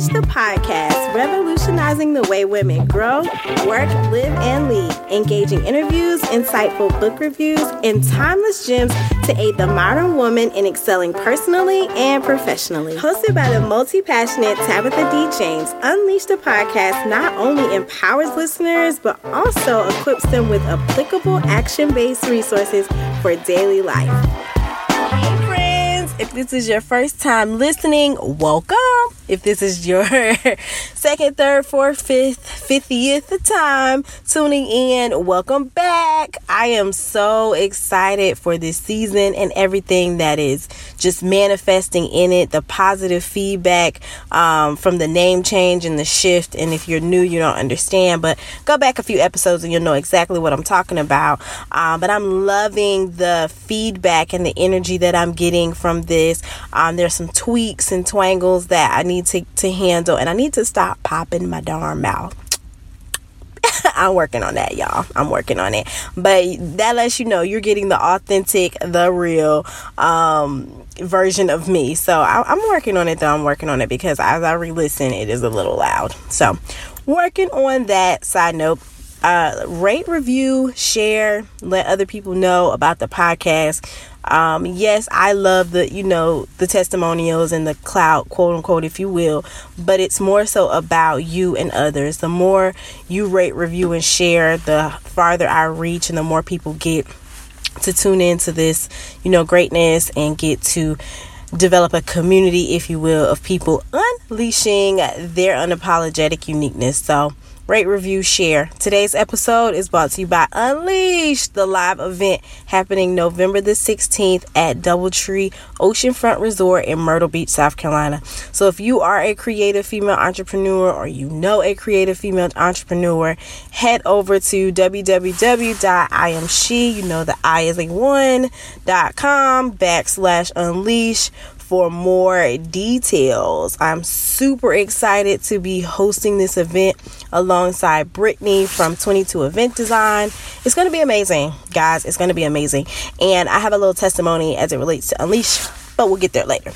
Unleash the Podcast, revolutionizing the way women grow, work, live, and lead. Engaging interviews, insightful book reviews, and timeless gems to aid the modern woman in excelling personally and professionally. Hosted by the multi passionate Tabitha D. James, Unleash the Podcast not only empowers listeners, but also equips them with applicable action based resources for daily life. Hey, friends, if this is your first time listening, welcome. If this is your second, third, fourth, fifth, fiftieth time tuning in, welcome back. I am so excited for this season and everything that is just manifesting in it, the positive feedback um, from the name change and the shift. And if you're new, you don't understand, but go back a few episodes and you'll know exactly what I'm talking about. Um, but I'm loving the feedback and the energy that I'm getting from this. Um, there's some tweaks and twangles that I need need to, to handle and I need to stop popping my darn mouth. I'm working on that, y'all. I'm working on it. But that lets you know you're getting the authentic, the real um, version of me. So I, am working on it, though. I'm working on it because as I re listen, it is a little loud. So, working on that. Side note, uh, rate, review, share, let other people know about the podcast. Um, yes, I love the, you know, the testimonials and the clout, quote unquote, if you will, but it's more so about you and others. The more you rate, review, and share, the farther I reach and the more people get to tune into this, you know, greatness and get to develop a community, if you will, of people unleashing their unapologetic uniqueness. So, rate, review, share. Today's episode is brought to you by Unleash, the live event happening November the 16th at Doubletree Oceanfront Resort in Myrtle Beach, South Carolina. So if you are a creative female entrepreneur or you know a creative female entrepreneur, head over to www.iamshe, you know the I is a one.com backslash unleash for more details. I'm super excited to be hosting this event alongside Brittany from 22 Event Design. It's going to be amazing, guys. It's going to be amazing. And I have a little testimony as it relates to Unleash, but we'll get there later.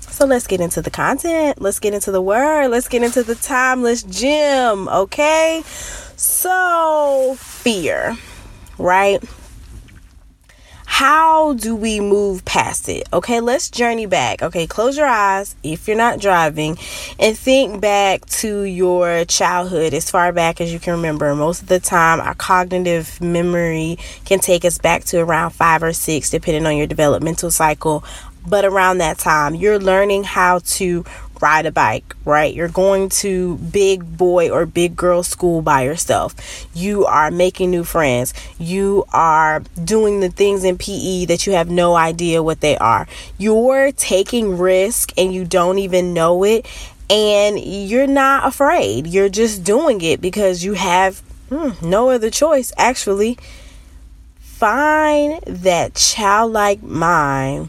So let's get into the content. Let's get into the word. Let's get into the timeless gem, okay? So, fear, right? How do we move past it? Okay, let's journey back. Okay, close your eyes if you're not driving and think back to your childhood as far back as you can remember. Most of the time, our cognitive memory can take us back to around five or six, depending on your developmental cycle. But around that time, you're learning how to ride a bike, right? You're going to big boy or big girl school by yourself. You are making new friends. You are doing the things in PE that you have no idea what they are. You're taking risk and you don't even know it and you're not afraid. You're just doing it because you have hmm, no other choice actually. Find that childlike mind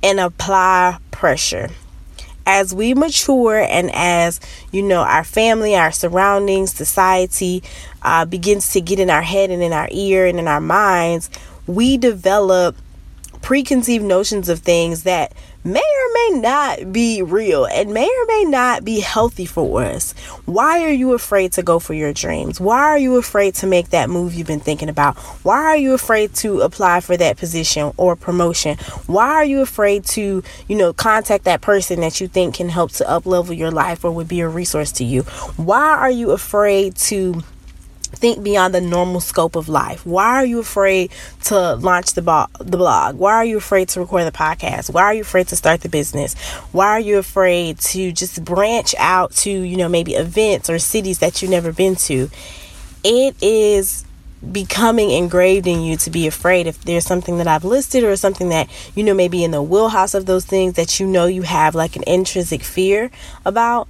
and apply pressure as we mature and as you know our family our surroundings society uh, begins to get in our head and in our ear and in our minds we develop preconceived notions of things that may or may not be real and may or may not be healthy for us. Why are you afraid to go for your dreams? Why are you afraid to make that move you've been thinking about? Why are you afraid to apply for that position or promotion? Why are you afraid to, you know, contact that person that you think can help to uplevel your life or would be a resource to you? Why are you afraid to think beyond the normal scope of life. Why are you afraid to launch the, bo- the blog? Why are you afraid to record the podcast? Why are you afraid to start the business? Why are you afraid to just branch out to, you know, maybe events or cities that you've never been to? It is becoming engraved in you to be afraid if there's something that I've listed or something that you know maybe in the wheelhouse of those things that you know you have like an intrinsic fear about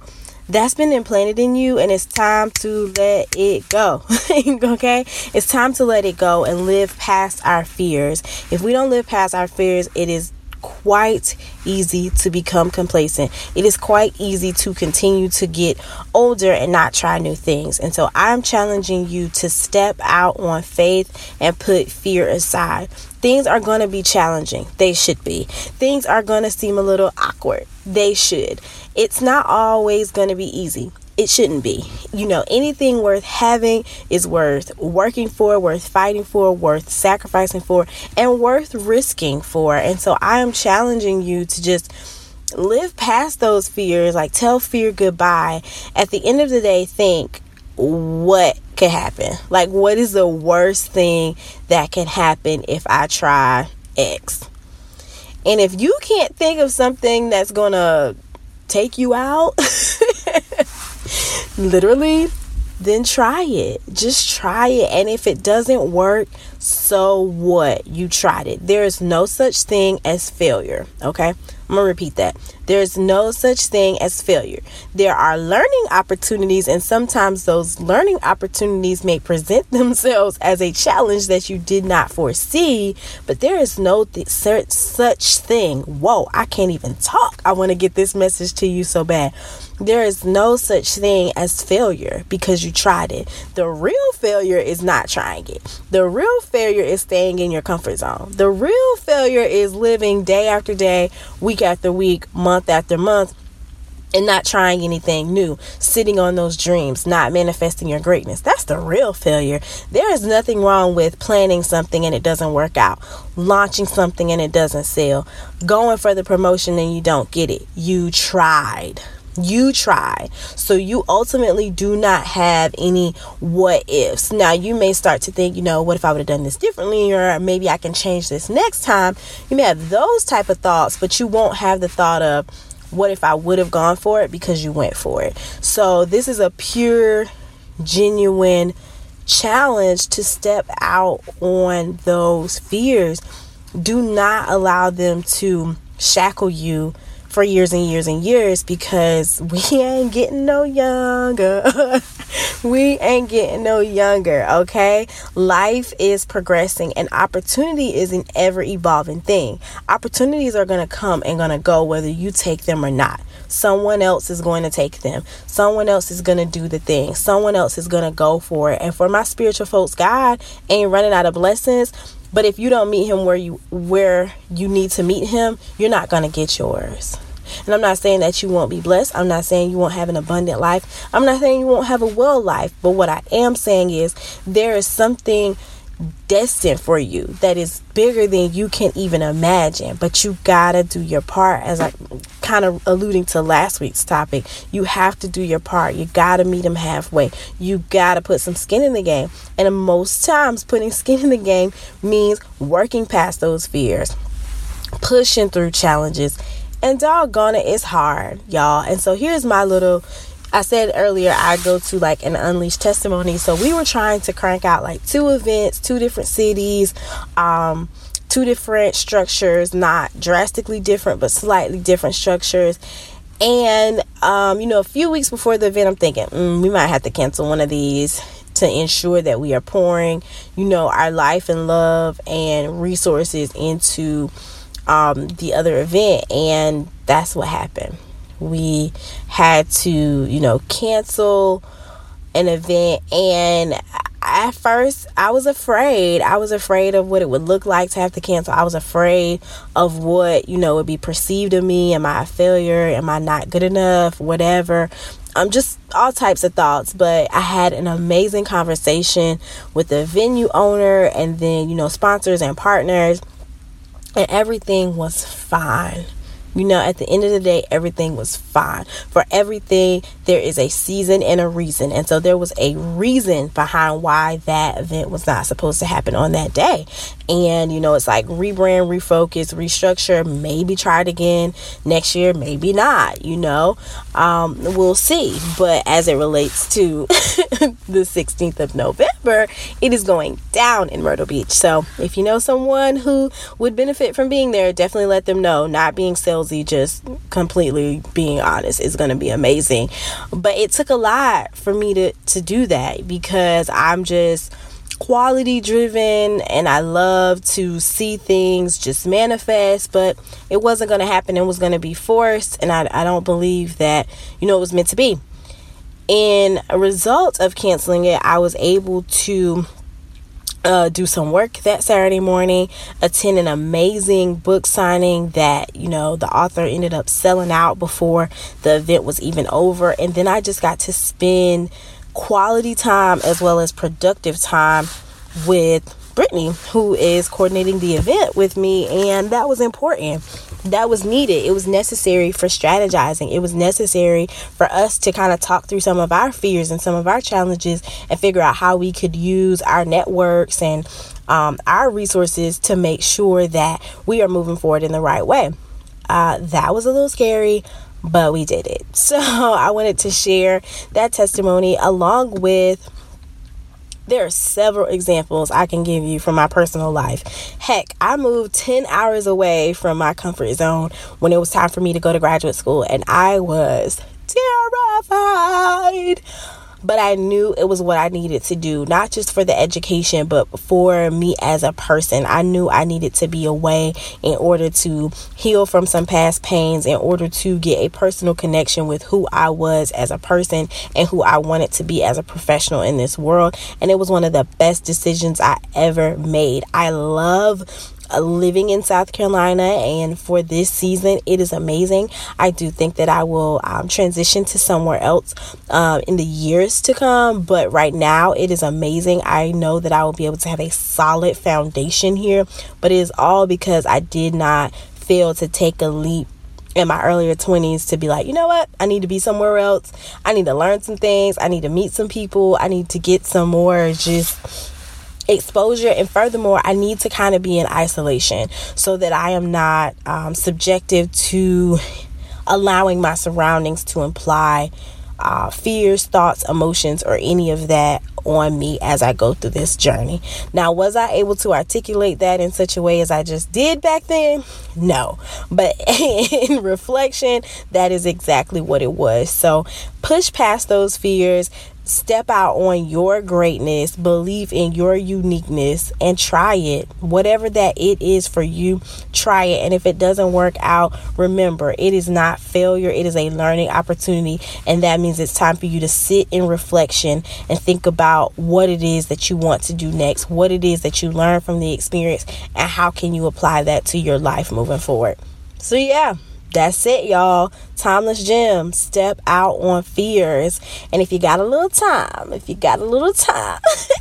that's been implanted in you and it's time to let it go. okay? It's time to let it go and live past our fears. If we don't live past our fears, it is quite easy to become complacent. It is quite easy to continue to get older and not try new things. And so I'm challenging you to step out on faith and put fear aside. Things are going to be challenging. They should be. Things are going to seem a little They should. It's not always going to be easy it shouldn't be. You know, anything worth having is worth working for, worth fighting for, worth sacrificing for, and worth risking for. And so I am challenging you to just live past those fears, like tell fear goodbye. At the end of the day, think what could happen? Like, what is the worst thing that can happen if I try X? And if you can't think of something that's gonna take you out, literally, then try it. Just try it. And if it doesn't work, so what? You tried it. There is no such thing as failure. Okay. I'm going to repeat that. There's no such thing as failure. There are learning opportunities, and sometimes those learning opportunities may present themselves as a challenge that you did not foresee, but there is no th- such thing. Whoa, I can't even talk. I want to get this message to you so bad. There is no such thing as failure because you tried it. The real failure is not trying it. The real failure is staying in your comfort zone. The real failure is living day after day, week after week, month after month and not trying anything new, sitting on those dreams, not manifesting your greatness. That's the real failure. There is nothing wrong with planning something and it doesn't work out, launching something and it doesn't sell, going for the promotion and you don't get it. You tried. You try. So you ultimately do not have any what ifs. Now you may start to think, you know, what if I would have done this differently or maybe I can change this next time. You may have those type of thoughts, but you won't have the thought of what if I would have gone for it because you went for it. So this is a pure genuine challenge to step out on those fears. Do not allow them to shackle you for years and years and years because we ain't getting no younger. we ain't getting no younger, okay? Life is progressing and opportunity is an ever evolving thing. Opportunities are going to come and going to go whether you take them or not. Someone else is going to take them. Someone else is going to do the thing. Someone else is going to go for it. And for my spiritual folks, God ain't running out of blessings. But if you don't meet him where you where you need to meet him, you're not going to get yours. And I'm not saying that you won't be blessed. I'm not saying you won't have an abundant life. I'm not saying you won't have a well life. But what I am saying is there is something destined for you that is bigger than you can even imagine. But you gotta do your part, as I kind of alluding to last week's topic. You have to do your part. You gotta meet them halfway. You gotta put some skin in the game. And most times, putting skin in the game means working past those fears, pushing through challenges. And doggone it, it's hard, y'all. And so here's my little I said earlier I go to like an unleashed testimony. So we were trying to crank out like two events, two different cities, um, two different structures, not drastically different, but slightly different structures. And um, you know, a few weeks before the event, I'm thinking mm, we might have to cancel one of these to ensure that we are pouring, you know, our life and love and resources into um, the other event. And that's what happened we had to, you know, cancel an event and at first I was afraid. I was afraid of what it would look like to have to cancel. I was afraid of what, you know, would be perceived of me. Am I a failure? Am I not good enough? Whatever. I'm um, just all types of thoughts, but I had an amazing conversation with the venue owner and then, you know, sponsors and partners, and everything was fine. You know, at the end of the day, everything was fine. For everything, there is a season and a reason. And so there was a reason behind why that event was not supposed to happen on that day. And, you know, it's like rebrand, refocus, restructure, maybe try it again next year, maybe not, you know. Um, we'll see. But as it relates to the 16th of November, it is going down in Myrtle Beach. So if you know someone who would benefit from being there, definitely let them know. Not being salesy, just completely being honest is going to be amazing. But it took a lot for me to, to do that because I'm just quality driven and I love to see things just manifest, but it wasn't going to happen. It was going to be forced. And I, I don't believe that, you know, it was meant to be. In a result of canceling it, I was able to uh, do some work that Saturday morning, attend an amazing book signing that, you know, the author ended up selling out before the event was even over. And then I just got to spend quality time as well as productive time with Brittany, who is coordinating the event with me, and that was important. That was needed. It was necessary for strategizing. It was necessary for us to kind of talk through some of our fears and some of our challenges and figure out how we could use our networks and um, our resources to make sure that we are moving forward in the right way. Uh, that was a little scary, but we did it. So I wanted to share that testimony along with there are several examples I can give you from my personal life. Heck, I moved 10 hours away from my comfort zone when it was time for me to go to graduate school, and I was terrified but I knew it was what I needed to do, not just for the education, but for me as a person. I knew I needed to be away in order to heal from some past pains, in order to get a personal connection with who I was as a person and who I wanted to be as a professional in this world. And it was one of the best decisions I ever made. I love living in South Carolina, and for this season, it is amazing. I do think that I will um, transition to somewhere else um, in the years to come, but right now, it is amazing. I know that I will be able to have a solid foundation here, but it is all because I did not fail to take a leap in my earlier 20s to be like, you know what? I need to be somewhere else. I need to learn some things. I need to meet some people. I need to get some more just exposure and furthermore i need to kind of be in isolation so that i am not um, subjective to allowing my surroundings to imply uh, fears thoughts emotions or any of that on me as I go through this journey. Now, was I able to articulate that in such a way as I just did back then? No. But in reflection, that is exactly what it was. So, push past those fears, step out on your greatness, believe in your uniqueness, and try it. Whatever that it is for you, try it. And if it doesn't work out, remember it is not failure, it is a learning opportunity. And that means it's time for you to sit in reflection and think about what it is that you want to do next, what it is that you learn from the experience, and how can you apply that to your life moving forward. So, yeah that's it, y'all. Timeless gems. Step out on fears. And if you got a little time, if you got a little time,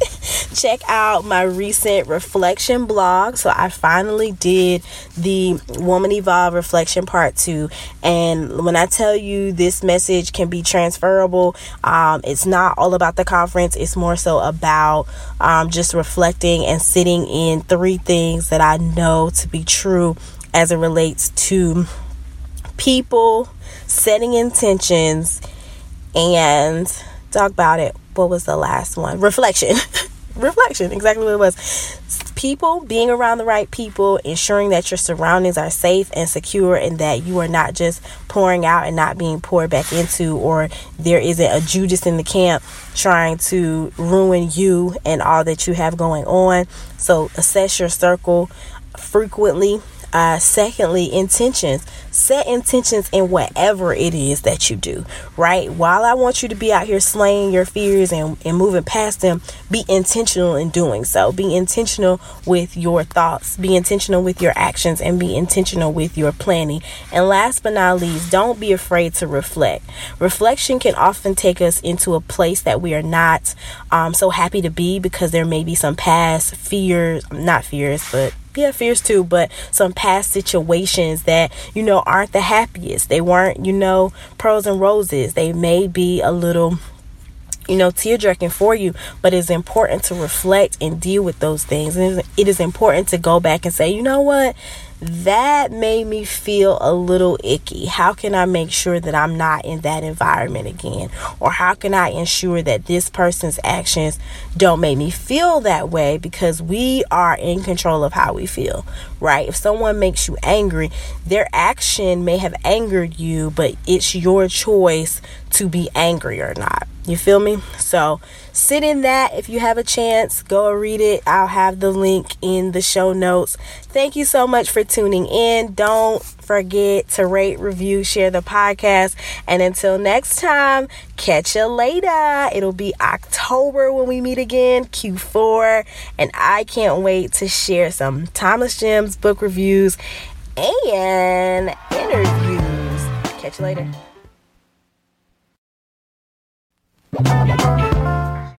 check out my recent reflection blog. So I finally did the Woman Evolve Reflection Part 2. And when I tell you this message can be transferable, um, it's not all about the conference, it's more so about um, just reflecting and sitting in three things that I know to be true as it relates to people, setting intentions, and talk about it. What was the last one? Reflection. Reflection, exactly what it was. People, being around the right people, ensuring that your surroundings are safe and secure, and that you are not just pouring out and not being poured back into, or there isn't a Judas in the camp trying to ruin you and all that you have going on. So, assess your circle frequently uh, secondly, intentions. Set intentions in whatever it is that you do, right? While I want you to be out here slaying your fears and, and moving past them, be intentional in doing so. Be intentional with your thoughts, be intentional with your actions, and be intentional with your planning. And last but not least, don't be afraid to reflect. Reflection can often take us into a place that we are not um, so happy to be because there may be some past fears, not fears, but yeah, fears too, but some past situations that, you know, aren't the happiest. They weren't, you know, pearls and roses. They may be a little you know, tear jerking for you, but it's important to reflect and deal with those things. And it is important to go back and say, you know what? That made me feel a little icky. How can I make sure that I'm not in that environment again? Or how can I ensure that this person's actions don't make me feel that way? Because we are in control of how we feel, right? If someone makes you angry, their action may have angered you, but it's your choice to be angry or not. You feel me? So sit in that if you have a chance. Go read it. I'll have the link in the show notes. Thank you so much for tuning in. Don't forget to rate, review, share the podcast. And until next time, catch you later. It'll be October when we meet again, Q4. And I can't wait to share some Timeless Gems book reviews and interviews. Catch you later.